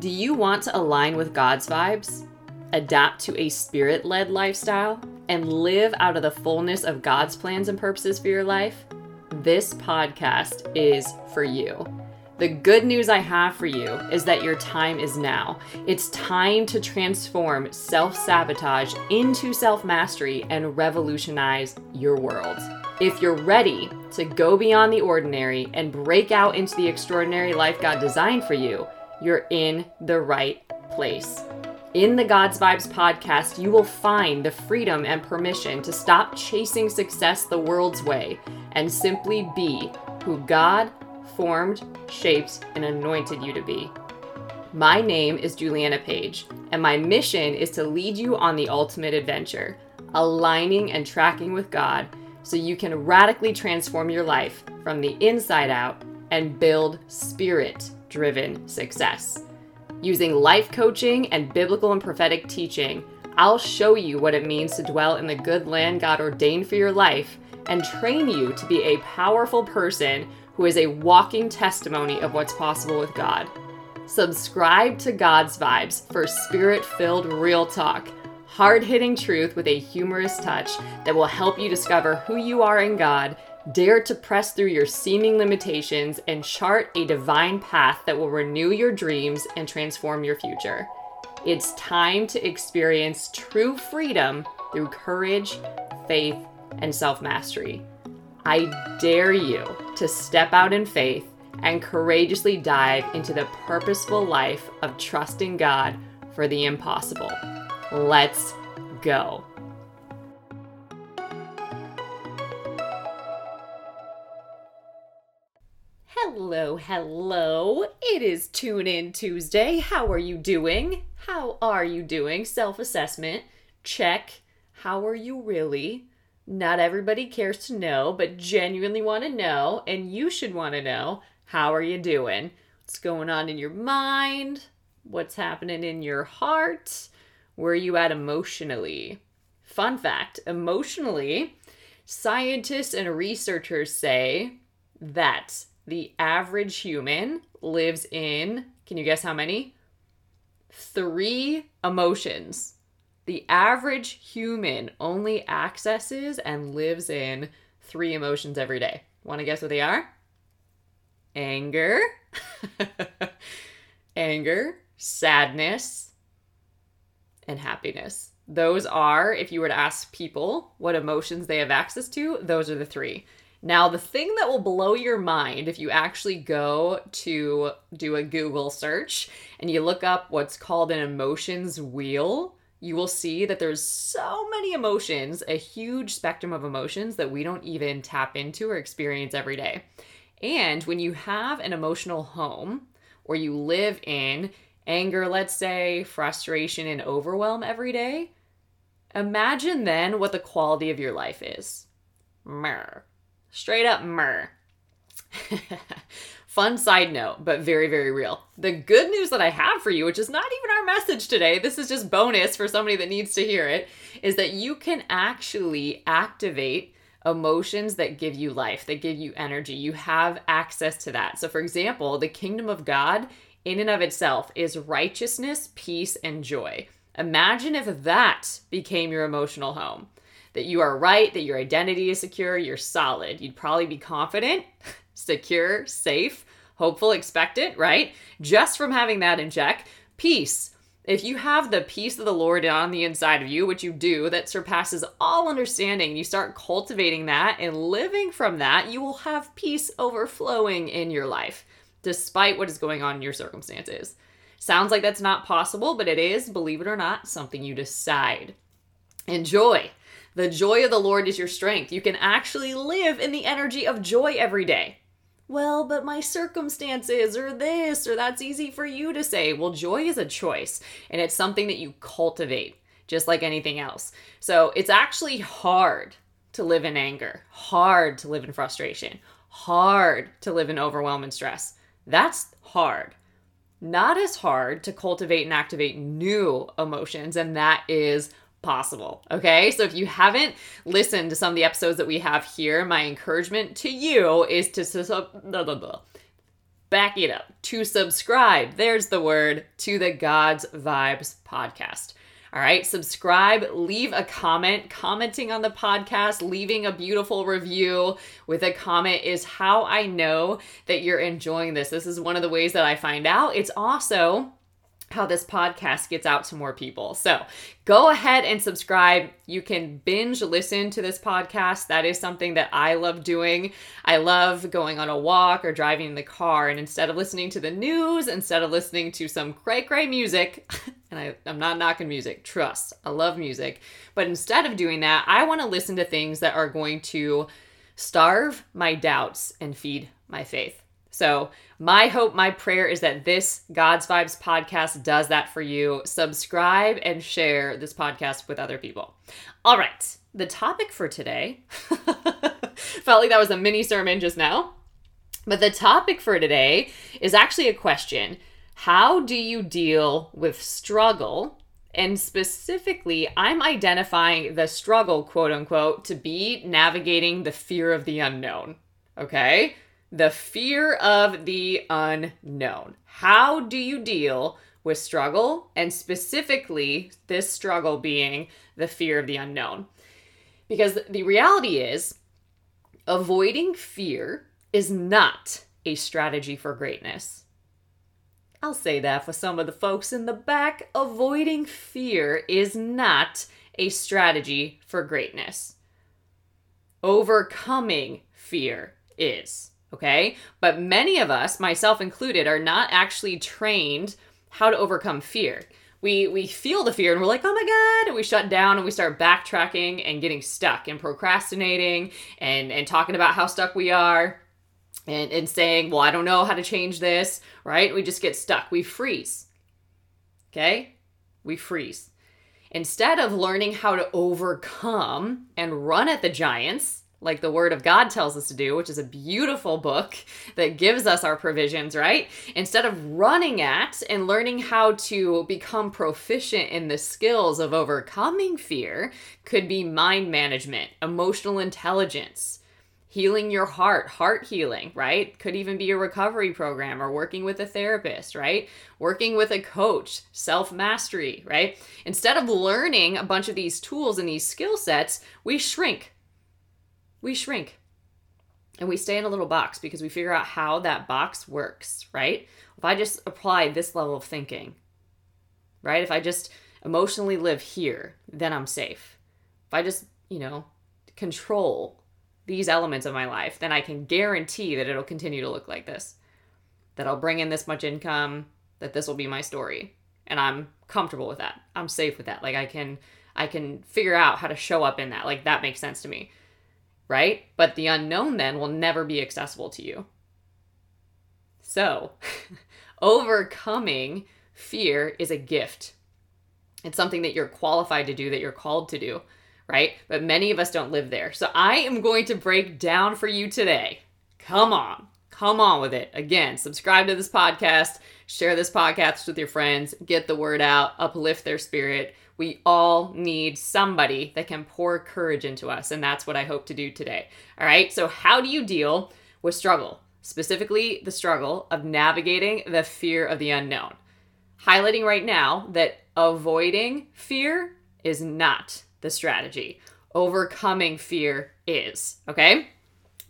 Do you want to align with God's vibes, adapt to a spirit led lifestyle, and live out of the fullness of God's plans and purposes for your life? This podcast is for you. The good news I have for you is that your time is now. It's time to transform self sabotage into self mastery and revolutionize your world. If you're ready to go beyond the ordinary and break out into the extraordinary life God designed for you, you're in the right place. In the God's Vibes podcast, you will find the freedom and permission to stop chasing success the world's way and simply be who God formed, shaped, and anointed you to be. My name is Juliana Page, and my mission is to lead you on the ultimate adventure, aligning and tracking with God so you can radically transform your life from the inside out and build spirit driven success. Using life coaching and biblical and prophetic teaching, I'll show you what it means to dwell in the good land God ordained for your life and train you to be a powerful person who is a walking testimony of what's possible with God. Subscribe to God's Vibes for spirit filled real talk, hard hitting truth with a humorous touch that will help you discover who you are in God, dare to press through your seeming limitations, and chart a divine path that will renew your dreams and transform your future. It's time to experience true freedom through courage, faith, and self mastery. I dare you to step out in faith and courageously dive into the purposeful life of trusting God for the impossible. Let's go. Hello. It is Tune In Tuesday. How are you doing? How are you doing? Self assessment. Check. How are you really? Not everybody cares to know, but genuinely want to know, and you should want to know how are you doing? What's going on in your mind? What's happening in your heart? Where are you at emotionally? Fun fact emotionally, scientists and researchers say that the average human lives in, can you guess how many? Three emotions the average human only accesses and lives in three emotions every day. Want to guess what they are? Anger, anger, sadness, and happiness. Those are, if you were to ask people what emotions they have access to, those are the three. Now, the thing that will blow your mind if you actually go to do a Google search and you look up what's called an emotions wheel, you will see that there's so many emotions, a huge spectrum of emotions that we don't even tap into or experience every day. And when you have an emotional home or you live in anger, let's say, frustration, and overwhelm every day, imagine then what the quality of your life is. Myrrh. Straight up myrrh. Fun side note, but very, very real. The good news that I have for you, which is not even our message today, this is just bonus for somebody that needs to hear it, is that you can actually activate emotions that give you life, that give you energy. You have access to that. So, for example, the kingdom of God in and of itself is righteousness, peace, and joy. Imagine if that became your emotional home. That you are right, that your identity is secure, you're solid. You'd probably be confident, secure, safe, hopeful, expectant, right? Just from having that in check. Peace. If you have the peace of the Lord on the inside of you, which you do, that surpasses all understanding, you start cultivating that and living from that, you will have peace overflowing in your life, despite what is going on in your circumstances. Sounds like that's not possible, but it is, believe it or not, something you decide. Enjoy. The joy of the Lord is your strength. You can actually live in the energy of joy every day well, but my circumstances or this or that's easy for you to say. Well, joy is a choice and it's something that you cultivate just like anything else. So it's actually hard to live in anger, hard to live in frustration, hard to live in overwhelm and stress. That's hard. Not as hard to cultivate and activate new emotions, and that is possible. Okay. So if you haven't listened to some of the episodes that we have here, my encouragement to you is to. Blah, blah, blah. back it up, to subscribe, there's the word, to the God's Vibes podcast. All right, subscribe, leave a comment. Commenting on the podcast, leaving a beautiful review with a comment is how I know that you're enjoying this. This is one of the ways that I find out. It's also how this podcast gets out to more people. So go ahead and subscribe. You can binge listen to this podcast. That is something that I love doing. I love going on a walk or driving in the car, and instead of listening to the news, instead of listening to some cray cray music, and I, I'm not knocking music, trust, I love music, but instead of doing that, I want to listen to things that are going to starve my doubts and feed my faith. So, my hope, my prayer is that this God's Vibes podcast does that for you. Subscribe and share this podcast with other people. All right, the topic for today felt like that was a mini sermon just now. But the topic for today is actually a question How do you deal with struggle? And specifically, I'm identifying the struggle, quote unquote, to be navigating the fear of the unknown. Okay? The fear of the unknown. How do you deal with struggle? And specifically, this struggle being the fear of the unknown. Because the reality is, avoiding fear is not a strategy for greatness. I'll say that for some of the folks in the back. Avoiding fear is not a strategy for greatness. Overcoming fear is. Okay. But many of us, myself included, are not actually trained how to overcome fear. We, we feel the fear and we're like, oh my God, and we shut down and we start backtracking and getting stuck and procrastinating and, and talking about how stuck we are and, and saying, well, I don't know how to change this, right? We just get stuck. We freeze. Okay? We freeze. Instead of learning how to overcome and run at the giants, like the Word of God tells us to do, which is a beautiful book that gives us our provisions, right? Instead of running at and learning how to become proficient in the skills of overcoming fear, could be mind management, emotional intelligence, healing your heart, heart healing, right? Could even be a recovery program or working with a therapist, right? Working with a coach, self mastery, right? Instead of learning a bunch of these tools and these skill sets, we shrink we shrink and we stay in a little box because we figure out how that box works, right? If I just apply this level of thinking, right? If I just emotionally live here, then I'm safe. If I just, you know, control these elements of my life, then I can guarantee that it'll continue to look like this. That I'll bring in this much income, that this will be my story. And I'm comfortable with that. I'm safe with that. Like I can I can figure out how to show up in that. Like that makes sense to me right? But the unknown then will never be accessible to you. So, overcoming fear is a gift. It's something that you're qualified to do, that you're called to do, right? But many of us don't live there. So, I am going to break down for you today. Come on, come on with it. Again, subscribe to this podcast, share this podcast with your friends, get the word out, uplift their spirit. We all need somebody that can pour courage into us, and that's what I hope to do today. All right, so how do you deal with struggle? Specifically, the struggle of navigating the fear of the unknown. Highlighting right now that avoiding fear is not the strategy, overcoming fear is, okay?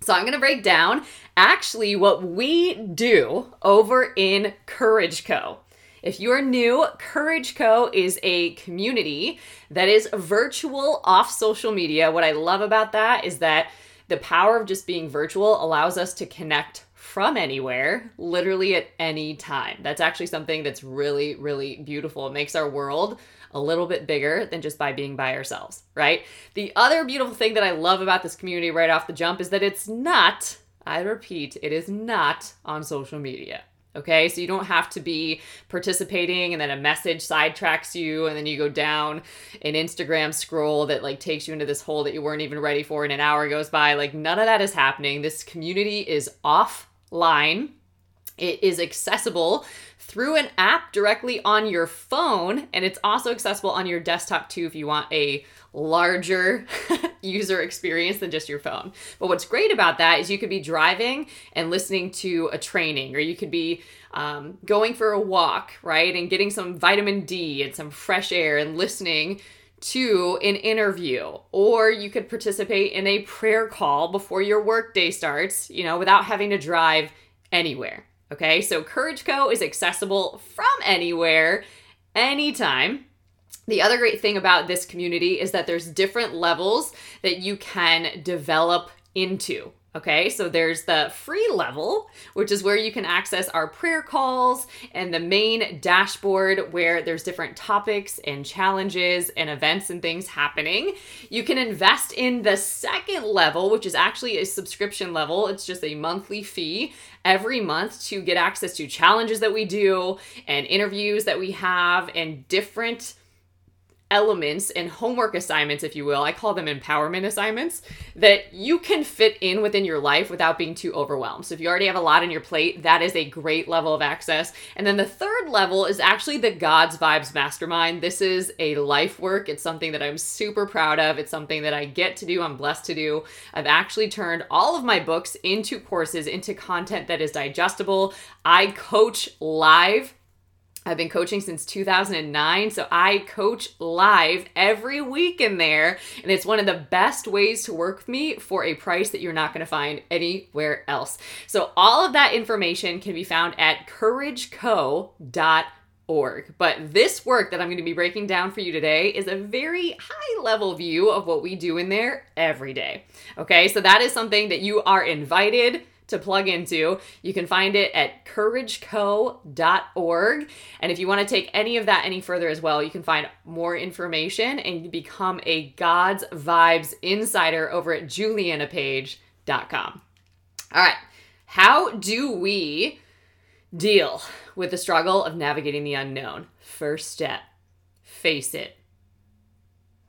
So I'm going to break down actually what we do over in Courage Co. If you are new, Courage Co. is a community that is virtual off social media. What I love about that is that the power of just being virtual allows us to connect from anywhere, literally at any time. That's actually something that's really, really beautiful. It makes our world a little bit bigger than just by being by ourselves, right? The other beautiful thing that I love about this community right off the jump is that it's not, I repeat, it is not on social media. Okay, so you don't have to be participating and then a message sidetracks you and then you go down an Instagram scroll that like takes you into this hole that you weren't even ready for and an hour goes by. Like none of that is happening. This community is offline It is accessible through an app directly on your phone, and it's also accessible on your desktop too if you want a larger user experience than just your phone. But what's great about that is you could be driving and listening to a training, or you could be um, going for a walk, right, and getting some vitamin D and some fresh air and listening to an interview or you could participate in a prayer call before your workday starts you know without having to drive anywhere Okay, so Courage Co is accessible from anywhere, anytime. The other great thing about this community is that there's different levels that you can develop into. Okay, so there's the free level, which is where you can access our prayer calls and the main dashboard where there's different topics and challenges and events and things happening. You can invest in the second level, which is actually a subscription level. It's just a monthly fee every month to get access to challenges that we do and interviews that we have and different elements and homework assignments, if you will, I call them empowerment assignments, that you can fit in within your life without being too overwhelmed. So if you already have a lot on your plate, that is a great level of access. And then the third level is actually the God's Vibes Mastermind. This is a life work. It's something that I'm super proud of. It's something that I get to do, I'm blessed to do. I've actually turned all of my books into courses, into content that is digestible. I coach live I've been coaching since 2009, so I coach live every week in there, and it's one of the best ways to work with me for a price that you're not going to find anywhere else. So, all of that information can be found at courageco.org. But this work that I'm going to be breaking down for you today is a very high level view of what we do in there every day. Okay, so that is something that you are invited to plug into. You can find it at courageco.org. And if you want to take any of that any further as well, you can find more information and become a God's Vibes insider over at julianapage.com. All right. How do we deal with the struggle of navigating the unknown? First step, face it.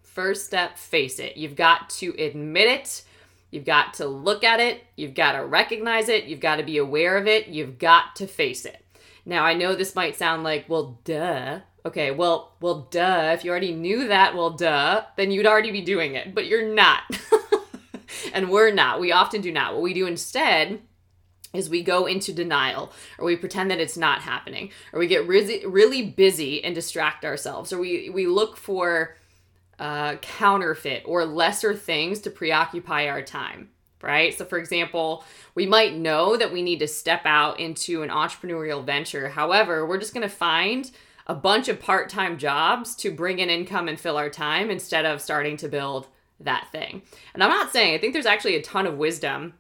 First step, face it. You've got to admit it You've got to look at it, you've got to recognize it, you've got to be aware of it, you've got to face it. Now, I know this might sound like, well, duh. Okay, well, well, duh. If you already knew that, well, duh, then you'd already be doing it, but you're not. and we're not. We often do not. What we do instead is we go into denial or we pretend that it's not happening or we get really really busy and distract ourselves or we we look for uh, counterfeit or lesser things to preoccupy our time right? So, for example, we might know that we need to step out into an entrepreneurial venture. However, we're just going to find a bunch of part time jobs to bring in income and fill our time instead of starting to build that thing. And I'm not saying, I think there's actually a ton of wisdom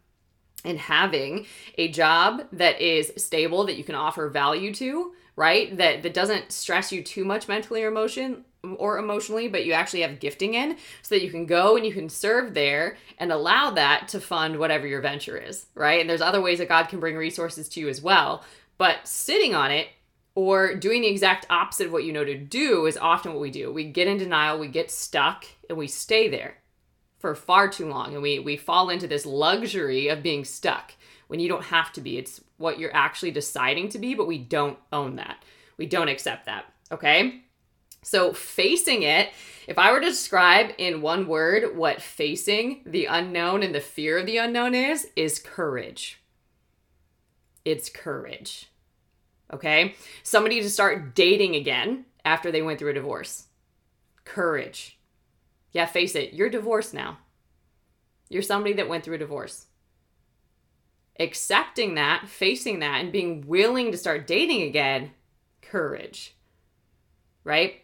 in having a job that is stable, that you can offer value to, right? That, that doesn't stress you too much mentally or emotion or emotionally, but you actually have gifting in so that you can go and you can serve there and allow that to fund whatever your venture is, right? And there's other ways that God can bring resources to you as well. But sitting on it or doing the exact opposite of what you know to do is often what we do. We get in denial, we get stuck, and we stay there for far too long. And we, we fall into this luxury of being stuck when you don't have to be. It's what you're actually deciding to be, but we don't own that. We don't accept that. Okay? So, facing it, if I were to describe in one word what facing the unknown and the fear of the unknown is, is courage. It's courage. Okay? Somebody to start dating again after they went through a divorce. Courage. Yeah, face it, you're divorced now. You're somebody that went through a divorce. Accepting that, facing that, and being willing to start dating again, courage. Right?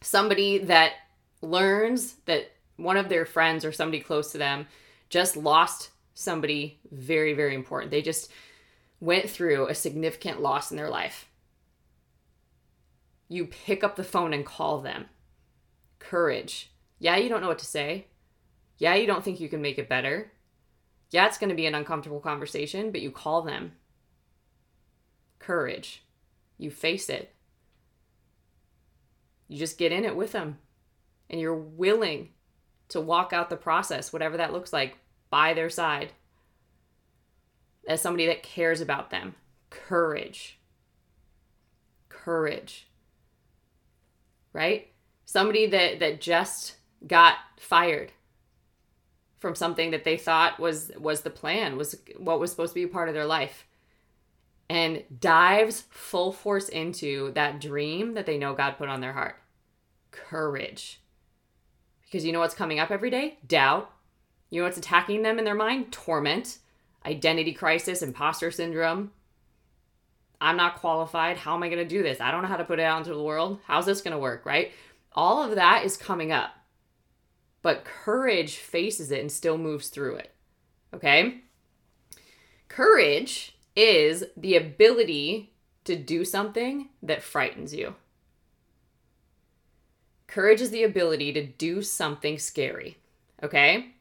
Somebody that learns that one of their friends or somebody close to them just lost somebody very, very important. They just went through a significant loss in their life. You pick up the phone and call them. Courage. Yeah, you don't know what to say. Yeah, you don't think you can make it better. Yeah, it's going to be an uncomfortable conversation, but you call them. Courage. You face it. You just get in it with them and you're willing to walk out the process, whatever that looks like, by their side as somebody that cares about them. courage. Courage. Right? Somebody that that just got fired from something that they thought was was the plan, was what was supposed to be a part of their life. And dives full force into that dream that they know God put on their heart. Courage. Because you know what's coming up every day? Doubt. You know what's attacking them in their mind? Torment, identity crisis, imposter syndrome. I'm not qualified. How am I going to do this? I don't know how to put it out into the world. How's this going to work, right? All of that is coming up but courage faces it and still moves through it. Okay? Courage is the ability to do something that frightens you. Courage is the ability to do something scary. Okay?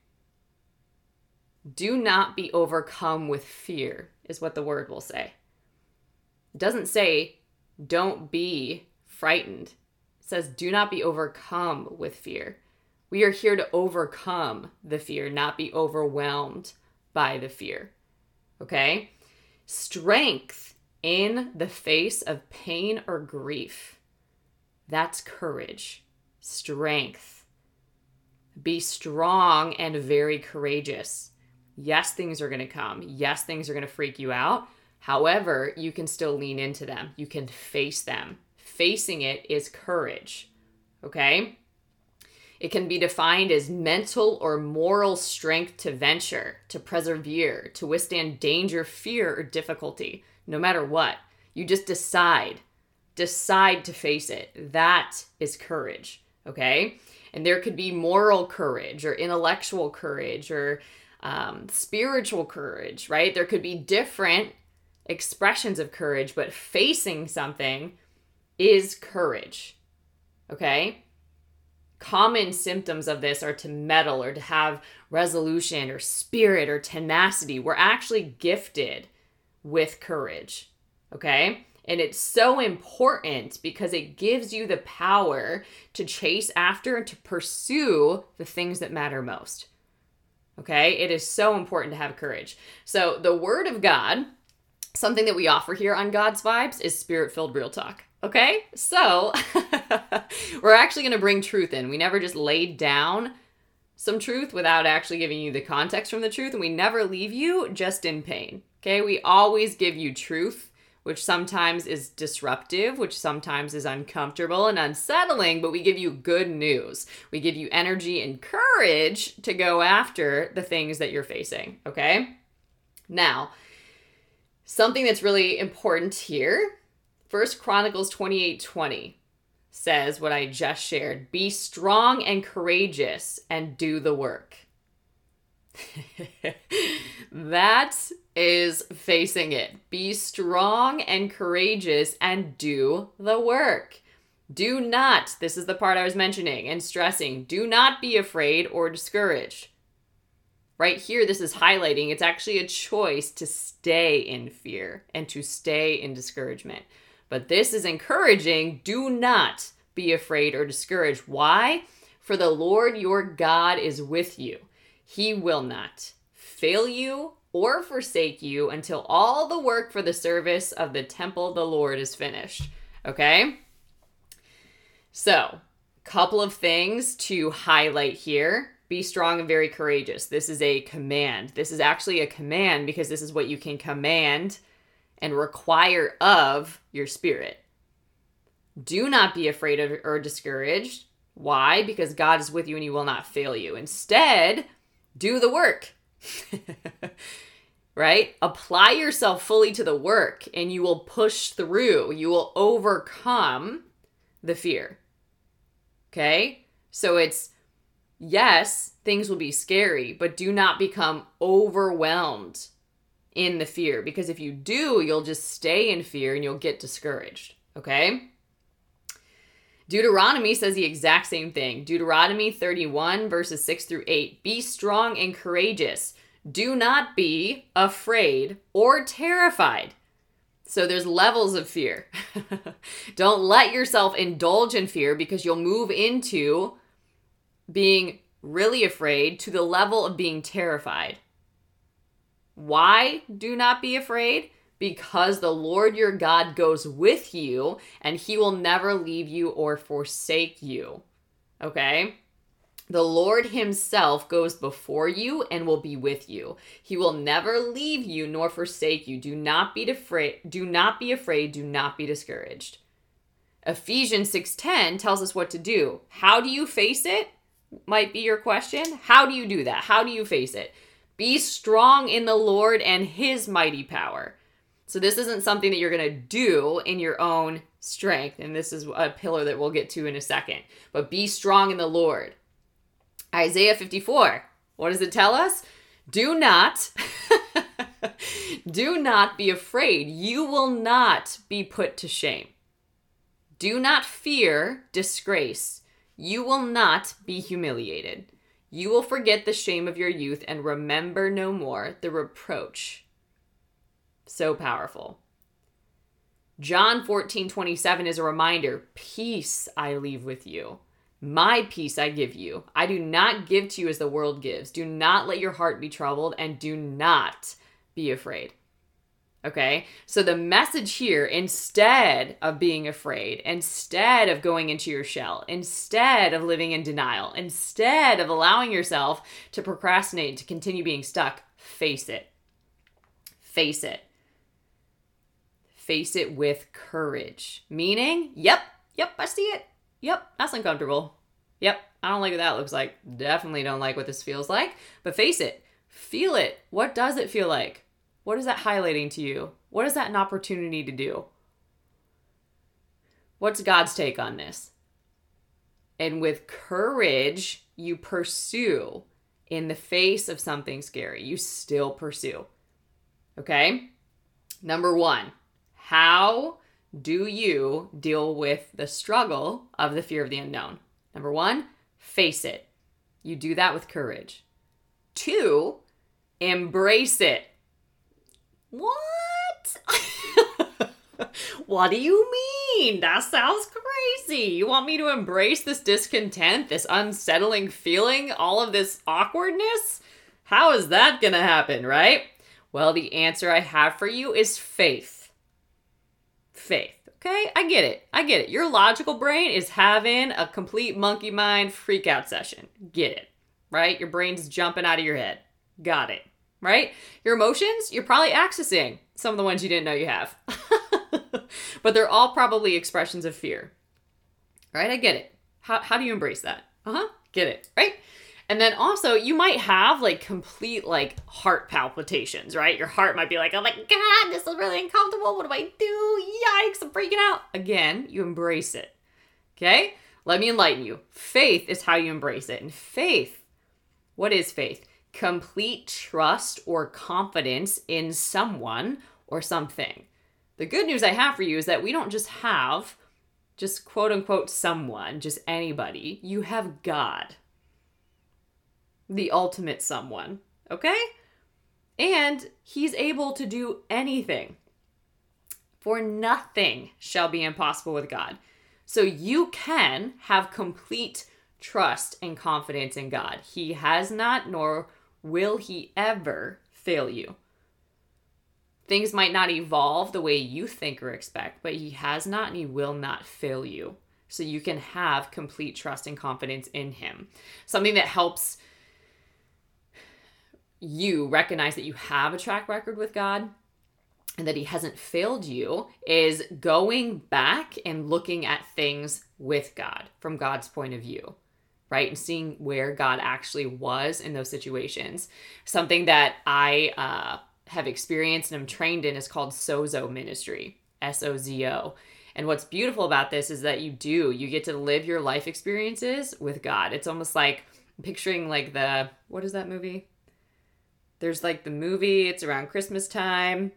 Do not be overcome with fear, is what the word will say. It doesn't say don't be frightened. It says do not be overcome with fear. We are here to overcome the fear, not be overwhelmed by the fear. Okay? Strength in the face of pain or grief. That's courage. Strength. Be strong and very courageous. Yes, things are going to come. Yes, things are going to freak you out. However, you can still lean into them. You can face them. Facing it is courage. Okay? It can be defined as mental or moral strength to venture, to persevere, to withstand danger, fear, or difficulty, no matter what. You just decide. Decide to face it. That is courage, okay? And there could be moral courage or intellectual courage or um, spiritual courage, right? There could be different expressions of courage, but facing something is courage, okay? Common symptoms of this are to mettle or to have resolution or spirit or tenacity. We're actually gifted with courage. Okay? And it's so important because it gives you the power to chase after and to pursue the things that matter most. Okay? It is so important to have courage. So, the Word of God, something that we offer here on God's Vibes, is spirit filled real talk. Okay, so we're actually going to bring truth in. We never just laid down some truth without actually giving you the context from the truth, and we never leave you just in pain. Okay, we always give you truth, which sometimes is disruptive, which sometimes is uncomfortable and unsettling, but we give you good news. We give you energy and courage to go after the things that you're facing. Okay, now, something that's really important here First Chronicles 28 20 says what I just shared be strong and courageous and do the work. that is facing it. Be strong and courageous and do the work. Do not, this is the part I was mentioning and stressing, do not be afraid or discouraged. Right here, this is highlighting it's actually a choice to stay in fear and to stay in discouragement. But this is encouraging. Do not be afraid or discouraged. Why? For the Lord your God is with you. He will not fail you or forsake you until all the work for the service of the temple of the Lord is finished. Okay? So, couple of things to highlight here. Be strong and very courageous. This is a command. This is actually a command because this is what you can command and require of your spirit. Do not be afraid of, or discouraged. Why? Because God is with you and he will not fail you. Instead, do the work. right? Apply yourself fully to the work and you will push through. You will overcome the fear. Okay? So it's yes, things will be scary, but do not become overwhelmed in the fear because if you do, you'll just stay in fear and you'll get discouraged. Okay? Deuteronomy says the exact same thing. Deuteronomy 31, verses 6 through 8. Be strong and courageous. Do not be afraid or terrified. So there's levels of fear. Don't let yourself indulge in fear because you'll move into being really afraid to the level of being terrified. Why do not be afraid? because the Lord your God goes with you and he will never leave you or forsake you. Okay? The Lord himself goes before you and will be with you. He will never leave you nor forsake you. Do not be afraid, do not be afraid, do not be discouraged. Ephesians 6:10 tells us what to do. How do you face it? Might be your question. How do you do that? How do you face it? Be strong in the Lord and his mighty power. So this isn't something that you're going to do in your own strength, and this is a pillar that we'll get to in a second. But be strong in the Lord. Isaiah 54. What does it tell us? Do not do not be afraid. You will not be put to shame. Do not fear disgrace. You will not be humiliated. You will forget the shame of your youth and remember no more the reproach so powerful. John 14, 27 is a reminder Peace I leave with you. My peace I give you. I do not give to you as the world gives. Do not let your heart be troubled and do not be afraid. Okay? So the message here, instead of being afraid, instead of going into your shell, instead of living in denial, instead of allowing yourself to procrastinate, to continue being stuck, face it. Face it face it with courage. Meaning, yep, yep, I see it. Yep, that's uncomfortable. Yep, I don't like what that looks like. Definitely don't like what this feels like. But face it, feel it. What does it feel like? What is that highlighting to you? What is that an opportunity to do? What's God's take on this? And with courage, you pursue in the face of something scary. You still pursue. Okay? Number one, how do you deal with the struggle of the fear of the unknown? Number one, face it. You do that with courage. Two, embrace it. What? what do you mean? That sounds crazy. You want me to embrace this discontent, this unsettling feeling, all of this awkwardness? How is that gonna happen, right? Well, the answer I have for you is faith faith. Okay, I get it. I get it. Your logical brain is having a complete monkey mind freak out session. Get it, right? Your brain's jumping out of your head. Got it, right? Your emotions, you're probably accessing some of the ones you didn't know you have. but they're all probably expressions of fear, right? I get it. How, how do you embrace that? Uh huh. Get it, right? And then also, you might have like complete like heart palpitations, right? Your heart might be like, oh my God, this is really uncomfortable. What do I do? Yikes, I'm freaking out. Again, you embrace it. Okay? Let me enlighten you. Faith is how you embrace it. And faith, what is faith? Complete trust or confidence in someone or something. The good news I have for you is that we don't just have just quote unquote someone, just anybody. You have God the ultimate someone, okay? And he's able to do anything. For nothing shall be impossible with God. So you can have complete trust and confidence in God. He has not, nor will he ever fail you. Things might not evolve the way you think or expect, but he has not and he will not fail you. So you can have complete trust and confidence in him. Something that helps you recognize that you have a track record with God and that he hasn't failed you is going back and looking at things with God from God's point of view, right? And seeing where God actually was in those situations. Something that I uh, have experienced and I'm trained in is called Sozo ministry, S O Z O. And what's beautiful about this is that you do, you get to live your life experiences with God. It's almost like picturing like the, what is that movie? there's like the movie, it's around Christmas time,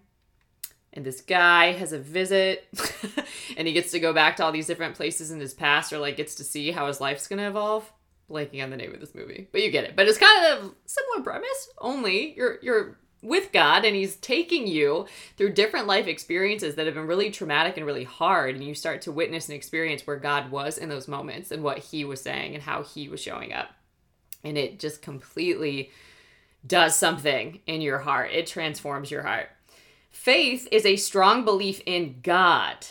and this guy has a visit and he gets to go back to all these different places in his past or like gets to see how his life's gonna evolve. Blanking on the name of this movie. But you get it. But it's kind of similar premise, only you're you're with God and he's taking you through different life experiences that have been really traumatic and really hard and you start to witness and experience where God was in those moments and what he was saying and how he was showing up. And it just completely does something in your heart. It transforms your heart. Faith is a strong belief in God.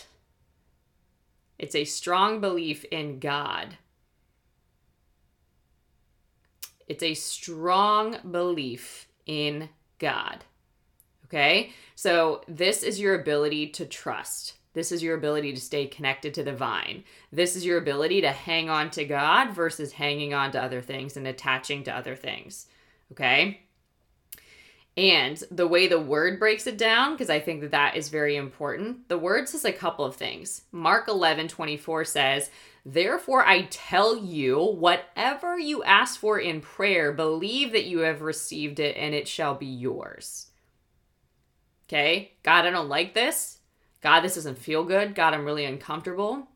It's a strong belief in God. It's a strong belief in God. Okay? So, this is your ability to trust. This is your ability to stay connected to the vine. This is your ability to hang on to God versus hanging on to other things and attaching to other things. Okay? And the way the word breaks it down, because I think that that is very important, the word says a couple of things. Mark 11 24 says, Therefore I tell you, whatever you ask for in prayer, believe that you have received it and it shall be yours. Okay? God, I don't like this. God, this doesn't feel good. God, I'm really uncomfortable.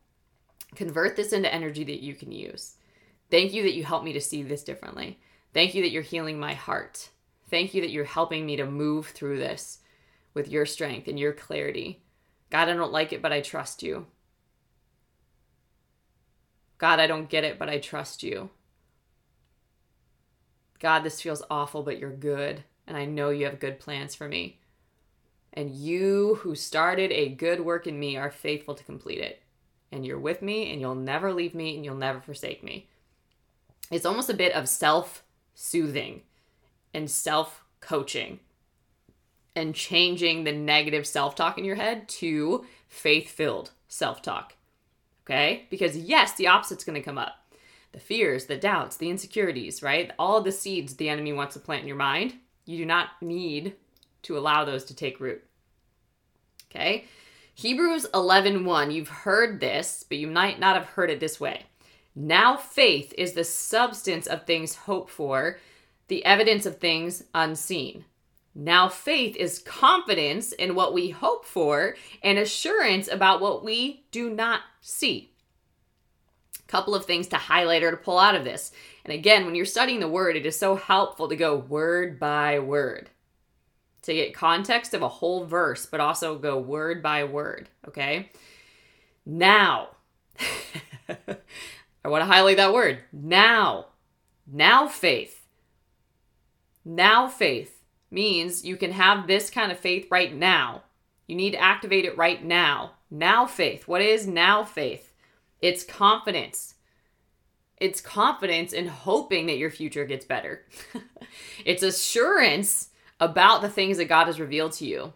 Convert this into energy that you can use. Thank you that you help me to see this differently. Thank you that you're healing my heart. Thank you that you're helping me to move through this with your strength and your clarity. God, I don't like it, but I trust you. God, I don't get it, but I trust you. God, this feels awful, but you're good, and I know you have good plans for me. And you who started a good work in me are faithful to complete it. And you're with me, and you'll never leave me, and you'll never forsake me. It's almost a bit of self soothing and self coaching and changing the negative self talk in your head to faith filled self talk. Okay? Because yes, the opposite's going to come up the fears, the doubts, the insecurities, right? All the seeds the enemy wants to plant in your mind. You do not need to allow those to take root. Okay? Hebrews 11:1, 1, you've heard this, but you might not have heard it this way. Now faith is the substance of things hoped for, the evidence of things unseen. Now, faith is confidence in what we hope for and assurance about what we do not see. A couple of things to highlight or to pull out of this. And again, when you're studying the word, it is so helpful to go word by word to get context of a whole verse, but also go word by word. Okay. Now, I want to highlight that word. Now, now faith now faith means you can have this kind of faith right now. You need to activate it right now. Now faith. What is now faith? It's confidence. It's confidence in hoping that your future gets better. it's assurance about the things that God has revealed to you,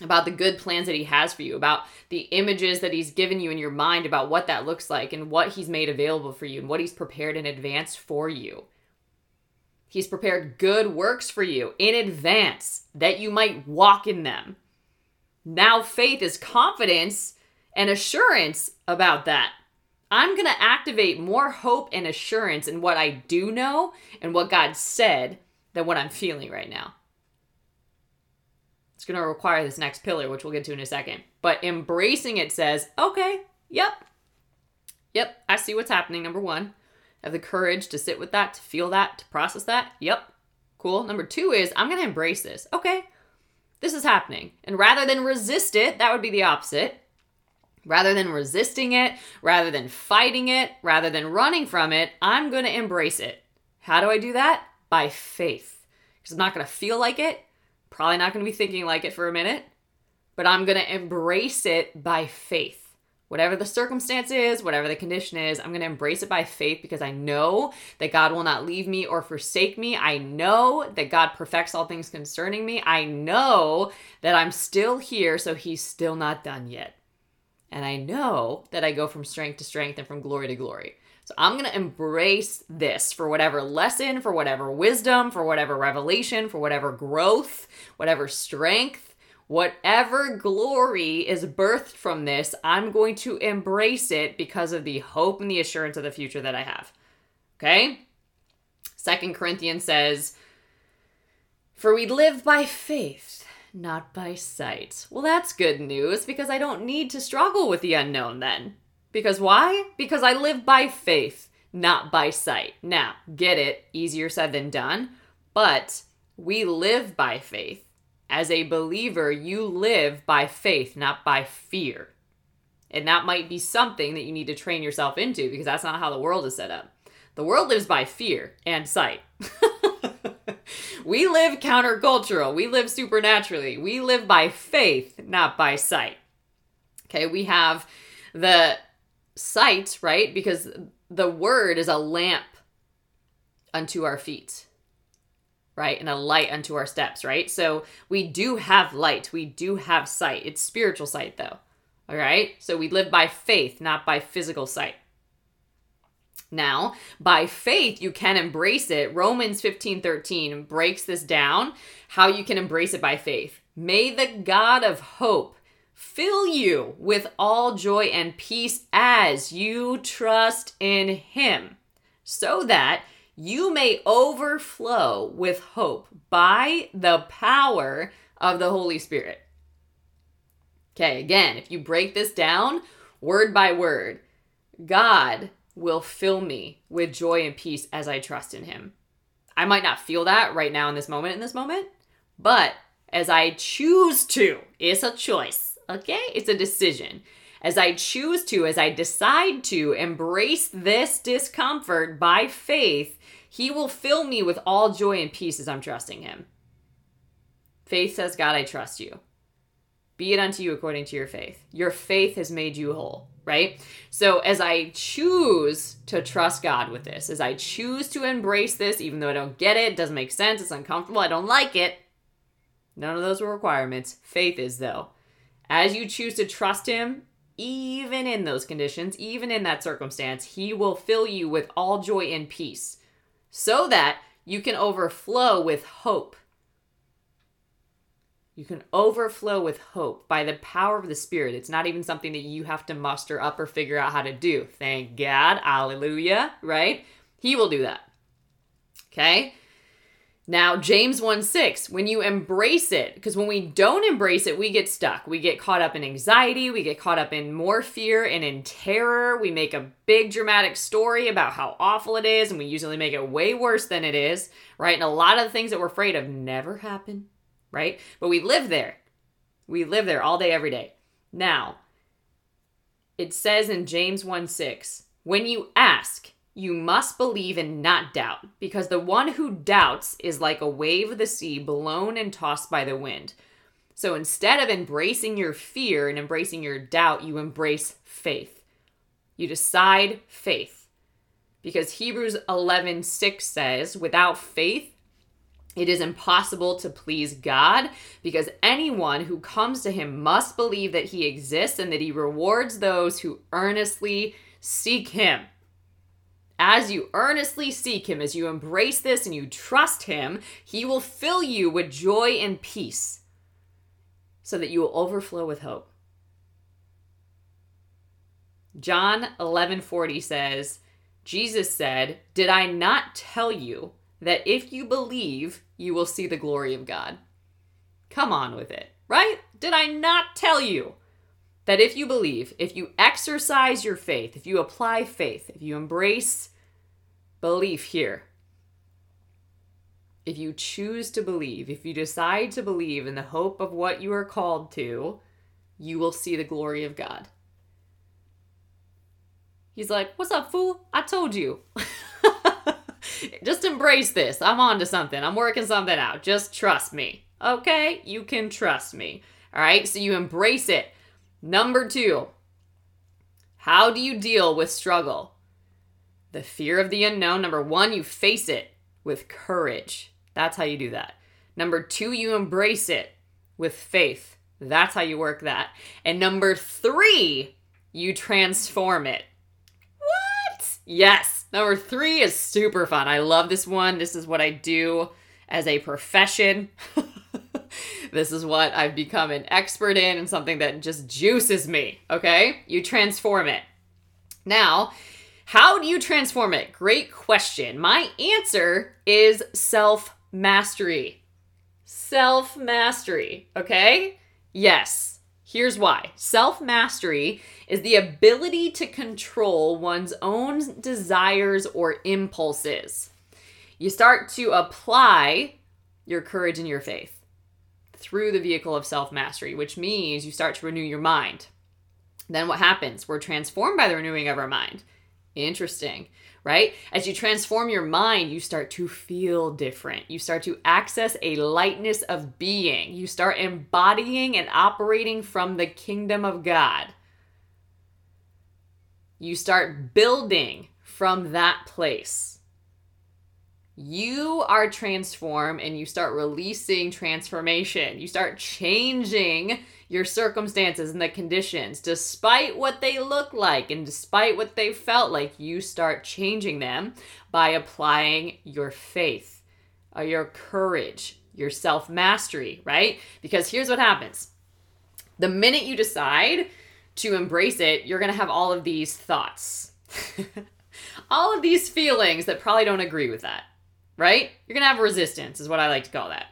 about the good plans that He has for you, about the images that He's given you in your mind about what that looks like and what He's made available for you and what He's prepared in advance for you. He's prepared good works for you in advance that you might walk in them. Now, faith is confidence and assurance about that. I'm going to activate more hope and assurance in what I do know and what God said than what I'm feeling right now. It's going to require this next pillar, which we'll get to in a second. But embracing it says, okay, yep, yep, I see what's happening, number one have the courage to sit with that, to feel that, to process that. Yep. Cool. Number two is I'm going to embrace this. Okay. This is happening. And rather than resist it, that would be the opposite. Rather than resisting it, rather than fighting it, rather than running from it, I'm going to embrace it. How do I do that? By faith. Because I'm not going to feel like it, probably not going to be thinking like it for a minute, but I'm going to embrace it by faith whatever the circumstance is, whatever the condition is, I'm going to embrace it by faith because I know that God will not leave me or forsake me. I know that God perfects all things concerning me. I know that I'm still here, so He's still not done yet. And I know that I go from strength to strength and from glory to glory. So I'm going to embrace this for whatever lesson, for whatever wisdom, for whatever revelation, for whatever growth, whatever strength Whatever glory is birthed from this, I'm going to embrace it because of the hope and the assurance of the future that I have. Okay? Second Corinthians says, For we live by faith, not by sight. Well, that's good news because I don't need to struggle with the unknown then. Because why? Because I live by faith, not by sight. Now, get it, easier said than done, but we live by faith as a believer, you live by faith, not by fear. And that might be something that you need to train yourself into because that's not how the world is set up. The world lives by fear and sight. we live countercultural. We live supernaturally. We live by faith, not by sight. Okay, we have the sight, right? Because the word is a lamp unto our feet, right? And a light unto our steps, right? So we do have light. We do have sight. It's spiritual sight, though. All right? So we live by faith, not by physical sight. Now, by faith, you can embrace it. Romans 15 13 breaks this down how you can embrace it by faith. May the God of hope fill you with all joy and peace as you trust in Him, so that you may overflow with hope by the power of the Holy Spirit. Okay, again, if you break this down word by word, God will fill me with joy and peace as I trust in him. I might not feel that right now in this moment, in this moment, but as I choose to, it's a choice, okay? It's a decision. As I choose to, as I decide to embrace this discomfort by faith, he will fill me with all joy and peace as I'm trusting him. Faith says, God, I trust you. Be it unto you according to your faith. Your faith has made you whole right? So as I choose to trust God with this, as I choose to embrace this, even though I don't get it, it doesn't make sense, it's uncomfortable, I don't like it, none of those are requirements. Faith is, though. As you choose to trust Him, even in those conditions, even in that circumstance, He will fill you with all joy and peace so that you can overflow with hope you can overflow with hope by the power of the Spirit. It's not even something that you have to muster up or figure out how to do. Thank God. Hallelujah. Right? He will do that. Okay? Now, James 1 6, when you embrace it, because when we don't embrace it, we get stuck. We get caught up in anxiety. We get caught up in more fear and in terror. We make a big dramatic story about how awful it is, and we usually make it way worse than it is, right? And a lot of the things that we're afraid of never happen right? But we live there. We live there all day, every day. Now, it says in James 1 6, when you ask, you must believe and not doubt, because the one who doubts is like a wave of the sea blown and tossed by the wind. So instead of embracing your fear and embracing your doubt, you embrace faith. You decide faith. Because Hebrews 11 6 says, without faith, it is impossible to please God because anyone who comes to him must believe that he exists and that he rewards those who earnestly seek him. As you earnestly seek him, as you embrace this and you trust him, he will fill you with joy and peace so that you will overflow with hope. John 11:40 says, Jesus said, "Did I not tell you that if you believe, you will see the glory of God. Come on with it, right? Did I not tell you that if you believe, if you exercise your faith, if you apply faith, if you embrace belief here, if you choose to believe, if you decide to believe in the hope of what you are called to, you will see the glory of God. He's like, What's up, fool? I told you. Just embrace this. I'm on to something. I'm working something out. Just trust me. Okay? You can trust me. All right? So you embrace it. Number two, how do you deal with struggle? The fear of the unknown. Number one, you face it with courage. That's how you do that. Number two, you embrace it with faith. That's how you work that. And number three, you transform it. What? Yes. Number three is super fun. I love this one. This is what I do as a profession. this is what I've become an expert in and something that just juices me. Okay? You transform it. Now, how do you transform it? Great question. My answer is self mastery. Self mastery. Okay? Yes. Here's why self mastery is the ability to control one's own desires or impulses. You start to apply your courage and your faith through the vehicle of self mastery, which means you start to renew your mind. Then what happens? We're transformed by the renewing of our mind. Interesting, right? As you transform your mind, you start to feel different. You start to access a lightness of being. You start embodying and operating from the kingdom of God. You start building from that place. You are transformed and you start releasing transformation. You start changing your circumstances and the conditions, despite what they look like and despite what they felt like, you start changing them by applying your faith, uh, your courage, your self mastery, right? Because here's what happens the minute you decide to embrace it, you're to have all of these thoughts, all of these feelings that probably don't agree with that, right? You're going to have resistance, is what I like to call that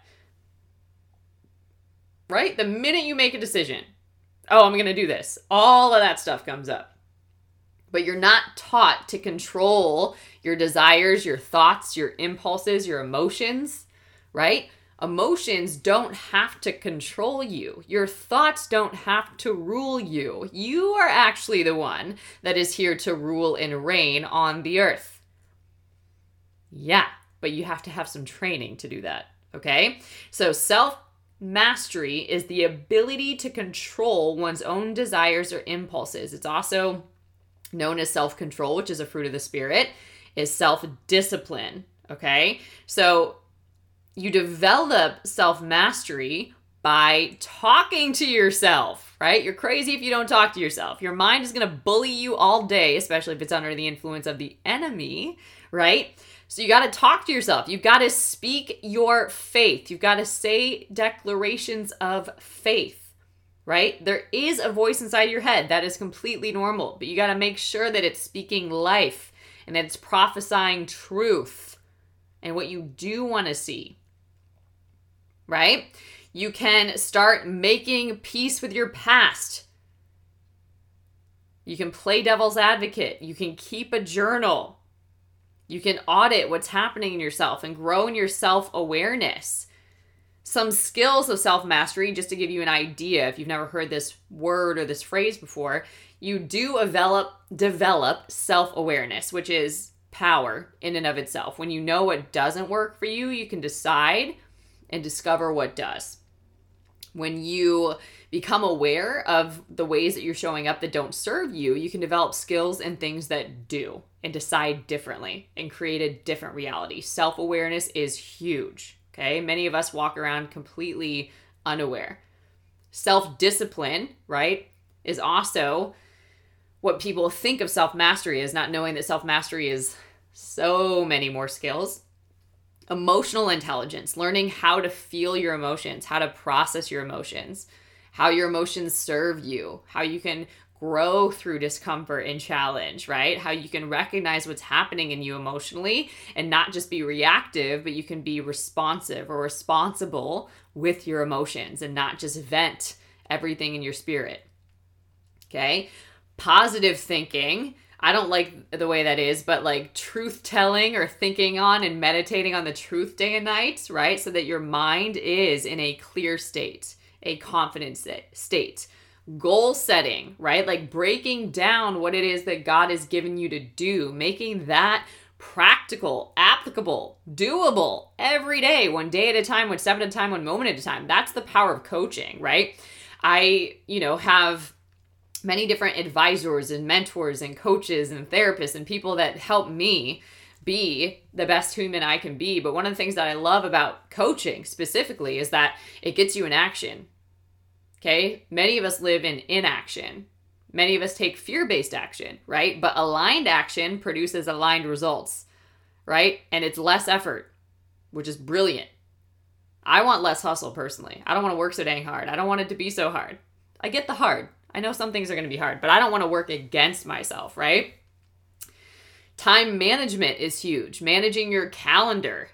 right? The minute you make a decision, oh, I'm going to do this, all of that stuff comes up. But you're not taught to control your desires, your thoughts, your impulses, your emotions, right? Emotions don't have to control you. Your thoughts don't have to rule you. You are actually the one that is here to rule and reign on the earth. Yeah, but you have to have some training to do that, okay? So self Mastery is the ability to control one's own desires or impulses. It's also known as self control, which is a fruit of the spirit, is self discipline. Okay. So you develop self mastery by talking to yourself, right? You're crazy if you don't talk to yourself. Your mind is going to bully you all day, especially if it's under the influence of the enemy, right? So you got to talk to yourself. You've got to speak your faith. You've got to say declarations of faith, right? There is a voice inside your head that is completely normal, but you got to make sure that it's speaking life and that it's prophesying truth and what you do want to see, right? You can start making peace with your past. You can play devil's advocate. You can keep a journal you can audit what's happening in yourself and grow in your self awareness. Some skills of self mastery, just to give you an idea, if you've never heard this word or this phrase before, you do develop develop self awareness, which is power in and of itself. When you know what doesn't work for you, you can decide and discover what does. When you become aware of the ways that you're showing up that don't serve you, you can develop skills and things that do and decide differently and create a different reality. Self awareness is huge. Okay. Many of us walk around completely unaware. Self discipline, right, is also what people think of self mastery is not knowing that self mastery is so many more skills. Emotional intelligence, learning how to feel your emotions, how to process your emotions, how your emotions serve you, how you can grow through discomfort and challenge, right? How you can recognize what's happening in you emotionally and not just be reactive, but you can be responsive or responsible with your emotions and not just vent everything in your spirit. Okay? Positive thinking. I don't like the way that is, but like truth telling or thinking on and meditating on the truth day and night, right? So that your mind is in a clear state, a confident state goal setting, right? Like breaking down what it is that God has given you to do, making that practical, applicable, doable every day, one day at a time, one step at a time, one moment at a time. That's the power of coaching, right? I, you know, have many different advisors and mentors and coaches and therapists and people that help me be the best human I can be. But one of the things that I love about coaching specifically is that it gets you in action. Okay. Many of us live in inaction. Many of us take fear based action, right? But aligned action produces aligned results, right? And it's less effort, which is brilliant. I want less hustle personally. I don't want to work so dang hard. I don't want it to be so hard. I get the hard. I know some things are going to be hard, but I don't want to work against myself, right? Time management is huge. Managing your calendar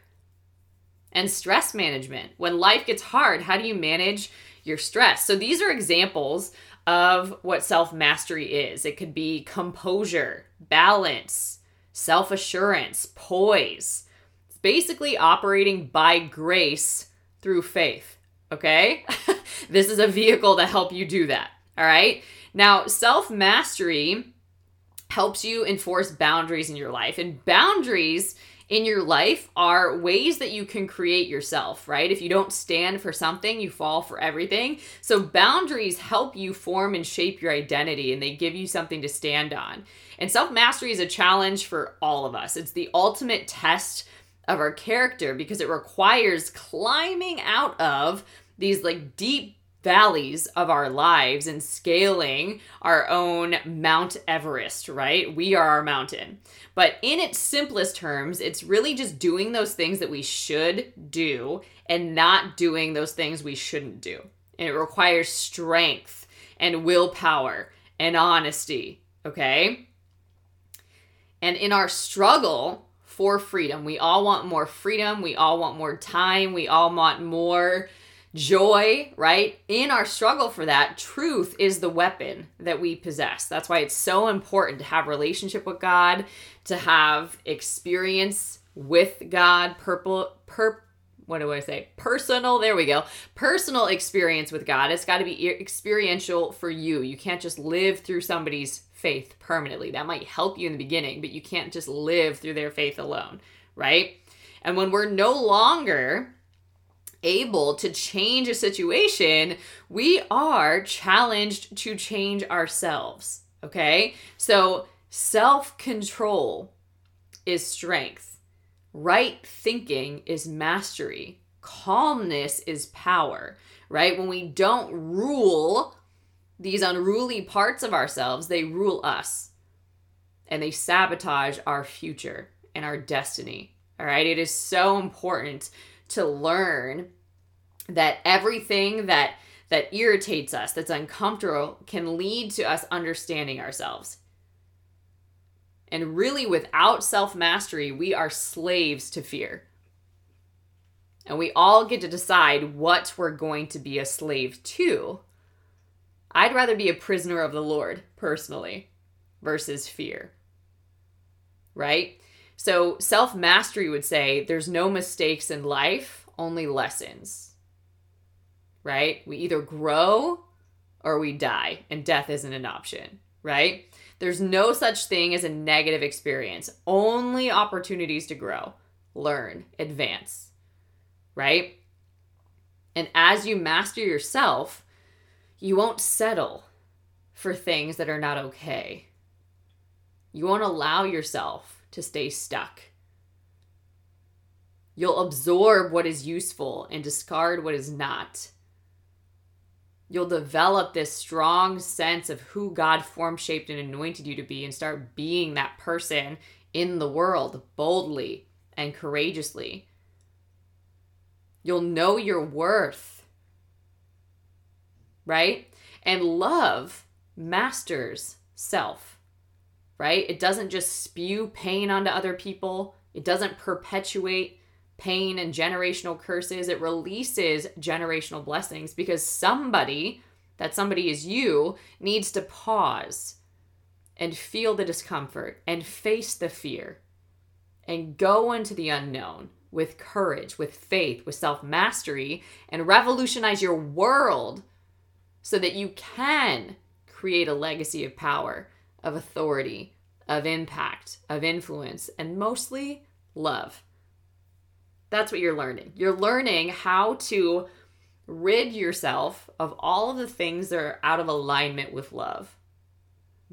and stress management. When life gets hard, how do you manage your stress. So these are examples of what self mastery is. It could be composure, balance, self assurance, poise. It's basically operating by grace through faith. Okay? this is a vehicle to help you do that. All right? Now, self mastery helps you enforce boundaries in your life. And boundaries in your life are ways that you can create yourself, right? If you don't stand for something, you fall for everything. So boundaries help you form and shape your identity and they give you something to stand on. And self mastery is a challenge for all of us. It's the ultimate test of our character because it requires climbing out of these like deep valleys of our lives and scaling our own Mount Everest, right? We are our mountain. But in its simplest terms, it's really just doing those things that we should do and not doing those things we shouldn't do. And it requires strength and willpower and honesty, okay? And in our struggle for freedom, we all want more freedom, we all want more time, we all want more joy, right? In our struggle for that, truth is the weapon that we possess. That's why it's so important to have relationship with God, to have experience with God, purple per what do I say? Personal, there we go. Personal experience with God. It's got to be experiential for you. You can't just live through somebody's faith permanently. That might help you in the beginning, but you can't just live through their faith alone, right? And when we're no longer able to change a situation, we are challenged to change ourselves. Okay? So, self control is strength, right thinking is mastery, calmness is power, right? When we don't rule these unruly parts of ourselves, they rule us and they sabotage our future and our destiny. All right? It is so important to learn that everything that that irritates us, that's uncomfortable, can lead to us understanding ourselves. And really, without self mastery, we are slaves to fear. And we all get to decide what we're going to be a slave to. I'd rather be a prisoner of the Lord, personally, versus fear. Right? So, self mastery would say there's no mistakes in life, only lessons right? We either grow or we die, and death isn't an option, right? There's no such thing as a negative experience, only opportunities to grow, learn, advance, right? And as you master yourself, you won't settle for things that are not okay. You won't allow yourself to stay stuck. You'll absorb what is useful and discard what is not you'll develop this strong sense of who God form shaped and anointed you to be and start being that person in the world boldly and courageously. You'll know your worth, right? And love masters self, right? It doesn't just spew pain onto other people, it doesn't perpetuate pain and generational curses, it releases generational blessings because somebody, that somebody is you, needs to pause and feel the discomfort and face the fear and go into the unknown with courage, with faith, with self mastery, and revolutionize your world so that you can create a legacy of power, of authority, of impact, of influence, and mostly love. That's what you're learning. You're learning how to rid yourself of all of the things that are out of alignment with love.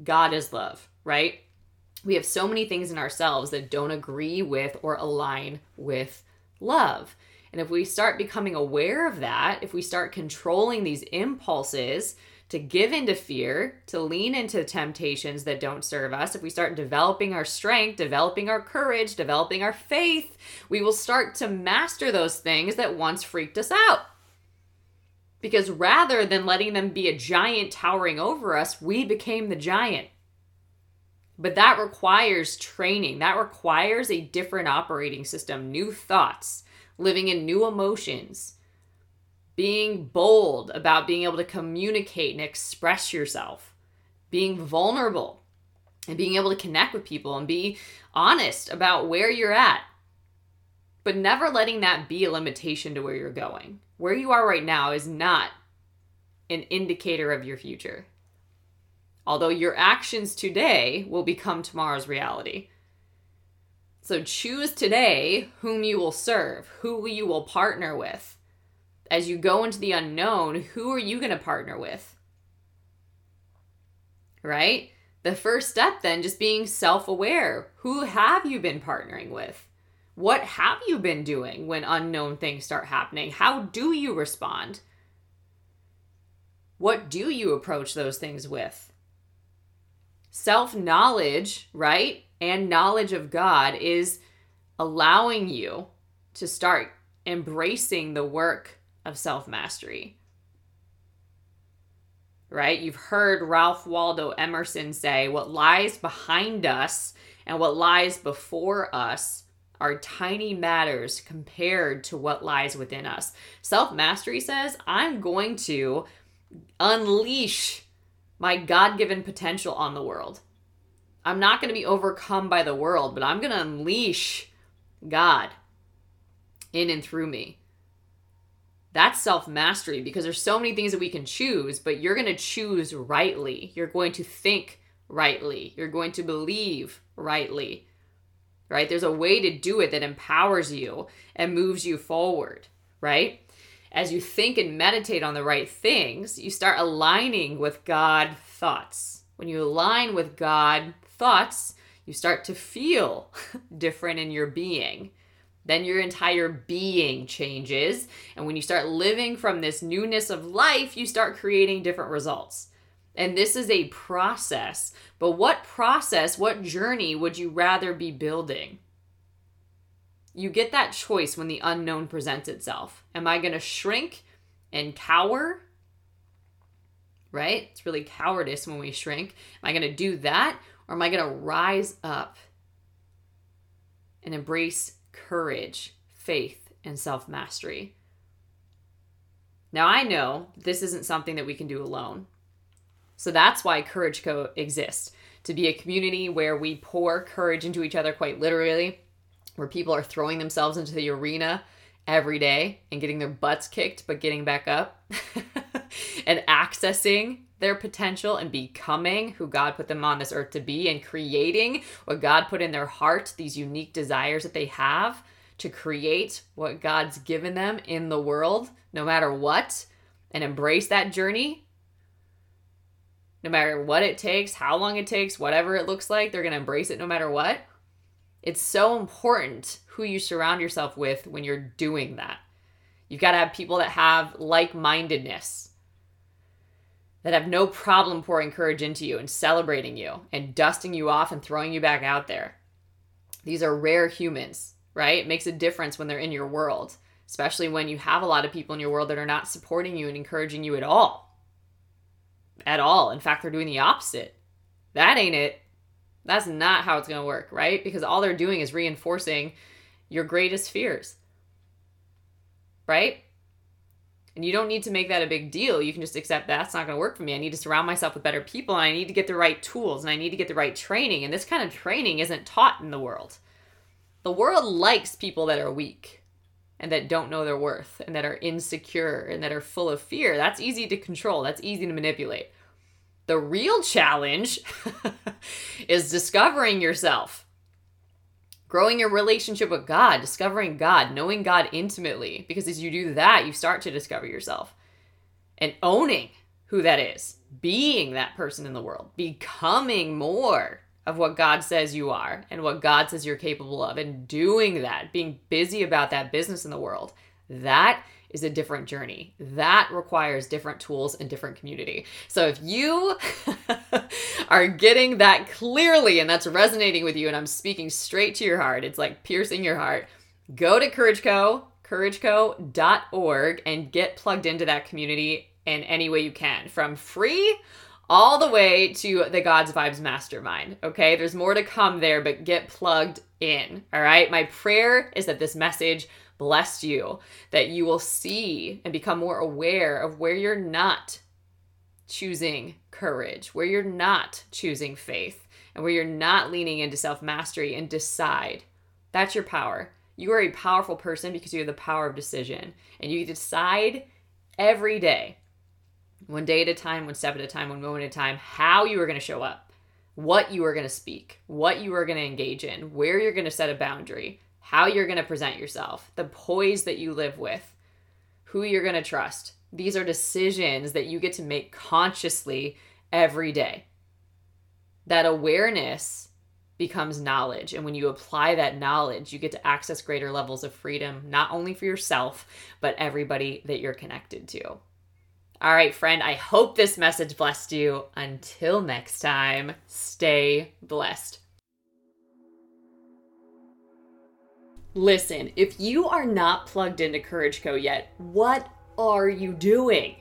God is love, right? We have so many things in ourselves that don't agree with or align with love. And if we start becoming aware of that, if we start controlling these impulses, to give into fear, to lean into temptations that don't serve us, if we start developing our strength, developing our courage, developing our faith, we will start to master those things that once freaked us out. Because rather than letting them be a giant towering over us, we became the giant. But that requires training, that requires a different operating system, new thoughts, living in new emotions being bold about being able to communicate and express yourself, being vulnerable, and being able to connect with people and be honest about where you're at, but never letting that be a limitation to where you're going. Where you are right now is not an indicator of your future. Although your actions today will become tomorrow's reality. So choose today whom you will serve, who you will partner with. As you go into the unknown, who are you going to partner with? Right? The first step then just being self-aware. Who have you been partnering with? What have you been doing when unknown things start happening? How do you respond? What do you approach those things with? Self knowledge, right? And knowledge of God is allowing you to start embracing the work of self mastery. Right? You've heard Ralph Waldo Emerson say, What lies behind us and what lies before us are tiny matters compared to what lies within us. Self mastery says, I'm going to unleash my God given potential on the world. I'm not going to be overcome by the world, but I'm going to unleash God in and through me. That's self mastery because there's so many things that we can choose, but you're going to choose rightly. You're going to think rightly. You're going to believe rightly. Right? There's a way to do it that empowers you and moves you forward, right? as you think and meditate on the right things, you start aligning with God thoughts. When you align with God thoughts, you start to feel different in your being. Then your entire being changes. And when you start living from this newness of life, you start creating different results. And this is a process. But what process, what journey would you rather be building? you get that choice when the unknown presents itself. Am I going to shrink and cower? Right? It's really cowardice when we shrink. Am I going to do that? Or am I going to rise up and embrace courage, faith, and self mastery? Now, I know this isn't something that we can do alone. So that's why Courage Co exists to be a community where we pour courage into each other quite literally where people are throwing themselves into the arena every day and getting their butts kicked, but getting back up and accessing their potential and becoming who God put them on this earth to be and creating what God put in their heart, these unique desires that they have to create what God's given them in the world, no matter what, and embrace that journey. No matter what it takes, how long it takes, whatever it looks like, they're going to embrace it no matter what. It's so important who you surround yourself with when you're doing that. You've got to have people that have like mindedness, that have no problem pouring courage into you and celebrating you and dusting you off and throwing you back out there. These are rare humans, right? It makes a difference when they're in your world, especially when you have a lot of people in your world that are not supporting you and encouraging you at all. At all. In fact, they're doing the opposite. That ain't it. That's not how it's going to work, right? Because all they're doing is reinforcing your greatest fears, right? And you don't need to make that a big deal. You can just accept that's not going to work for me. I need to surround myself with better people and I need to get the right tools and I need to get the right training. And this kind of training isn't taught in the world. The world likes people that are weak and that don't know their worth and that are insecure and that are full of fear. That's easy to control, that's easy to manipulate. The real challenge is discovering yourself, growing your relationship with God, discovering God, knowing God intimately. Because as you do that, you start to discover yourself and owning who that is, being that person in the world, becoming more of what God says you are and what God says you're capable of, and doing that, being busy about that business in the world. That is a different journey. That requires different tools and different community. So if you are getting that clearly and that's resonating with you and I'm speaking straight to your heart, it's like piercing your heart, go to CourageCo, courageco.org and get plugged into that community in any way you can. From free all the way to the God's Vibes Mastermind. Okay, there's more to come there, but get plugged in. All right, my prayer is that this message blessed you, that you will see and become more aware of where you're not choosing courage, where you're not choosing faith, and where you're not leaning into self mastery and decide. That's your power. You are a powerful person because you have the power of decision, and you decide every day one day at a time, one step at a time, one moment at a time, how you are going to show up, what you are going to speak, what you are going to engage in, where you're going to set a boundary, how you're going to present yourself, the poise that you live with, who you're going to trust. These are decisions that you get to make consciously every day. That awareness becomes knowledge. And when you apply that knowledge, you get to access greater levels of freedom, not only for yourself, but everybody that you're connected to. All right, friend, I hope this message blessed you. Until next time, stay blessed. Listen, if you are not plugged into Courage Co yet, what are you doing?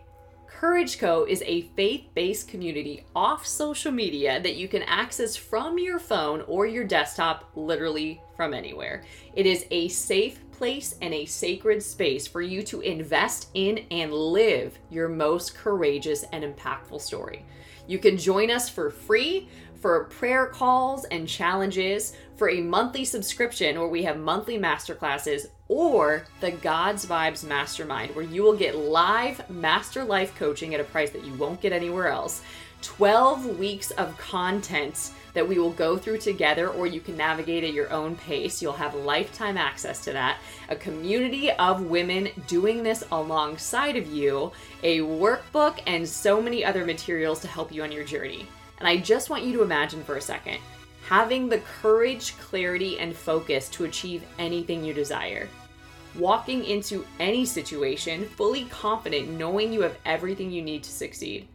Courage Co is a faith based community off social media that you can access from your phone or your desktop, literally from anywhere. It is a safe place and a sacred space for you to invest in and live your most courageous and impactful story. You can join us for free for prayer calls and challenges, for a monthly subscription where we have monthly masterclasses, or the God's Vibes Mastermind, where you will get live master life coaching at a price that you won't get anywhere else. 12 weeks of content that we will go through together, or you can navigate at your own pace. You'll have lifetime access to that. A community of women doing this alongside of you, a workbook, and so many other materials to help you on your journey. And I just want you to imagine for a second having the courage, clarity, and focus to achieve anything you desire. Walking into any situation fully confident, knowing you have everything you need to succeed.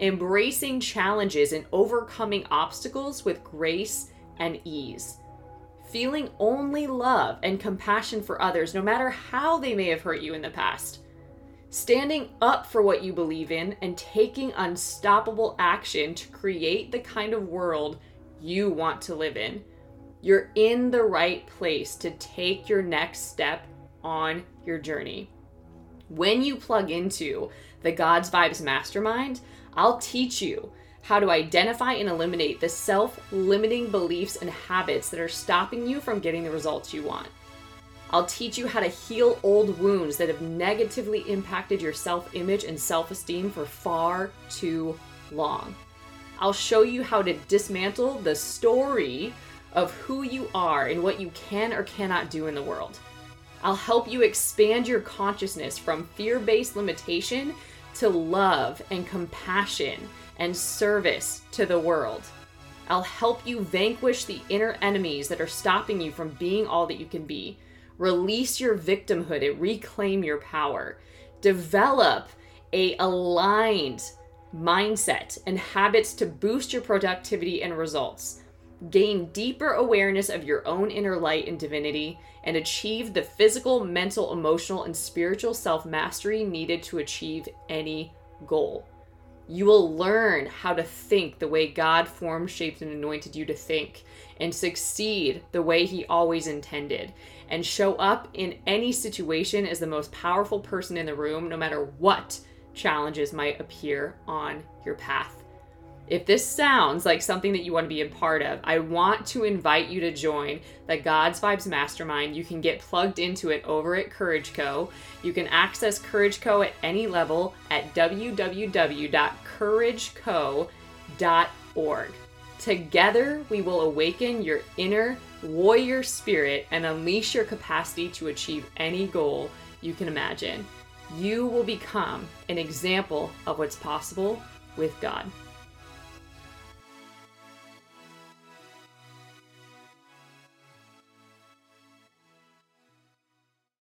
Embracing challenges and overcoming obstacles with grace and ease, feeling only love and compassion for others, no matter how they may have hurt you in the past, standing up for what you believe in, and taking unstoppable action to create the kind of world you want to live in. You're in the right place to take your next step on your journey. When you plug into the God's Vibes Mastermind, I'll teach you how to identify and eliminate the self limiting beliefs and habits that are stopping you from getting the results you want. I'll teach you how to heal old wounds that have negatively impacted your self image and self esteem for far too long. I'll show you how to dismantle the story of who you are and what you can or cannot do in the world. I'll help you expand your consciousness from fear based limitation to love and compassion and service to the world. I'll help you vanquish the inner enemies that are stopping you from being all that you can be. Release your victimhood and reclaim your power. Develop a aligned mindset and habits to boost your productivity and results. Gain deeper awareness of your own inner light and divinity and achieve the physical, mental, emotional, and spiritual self mastery needed to achieve any goal. You will learn how to think the way God formed, shaped, and anointed you to think, and succeed the way He always intended, and show up in any situation as the most powerful person in the room, no matter what challenges might appear on your path. If this sounds like something that you want to be a part of, I want to invite you to join the God's Vibes Mastermind. You can get plugged into it over at Courage Co. You can access Courage Co at any level at www.courageco.org. Together, we will awaken your inner warrior spirit and unleash your capacity to achieve any goal you can imagine. You will become an example of what's possible with God.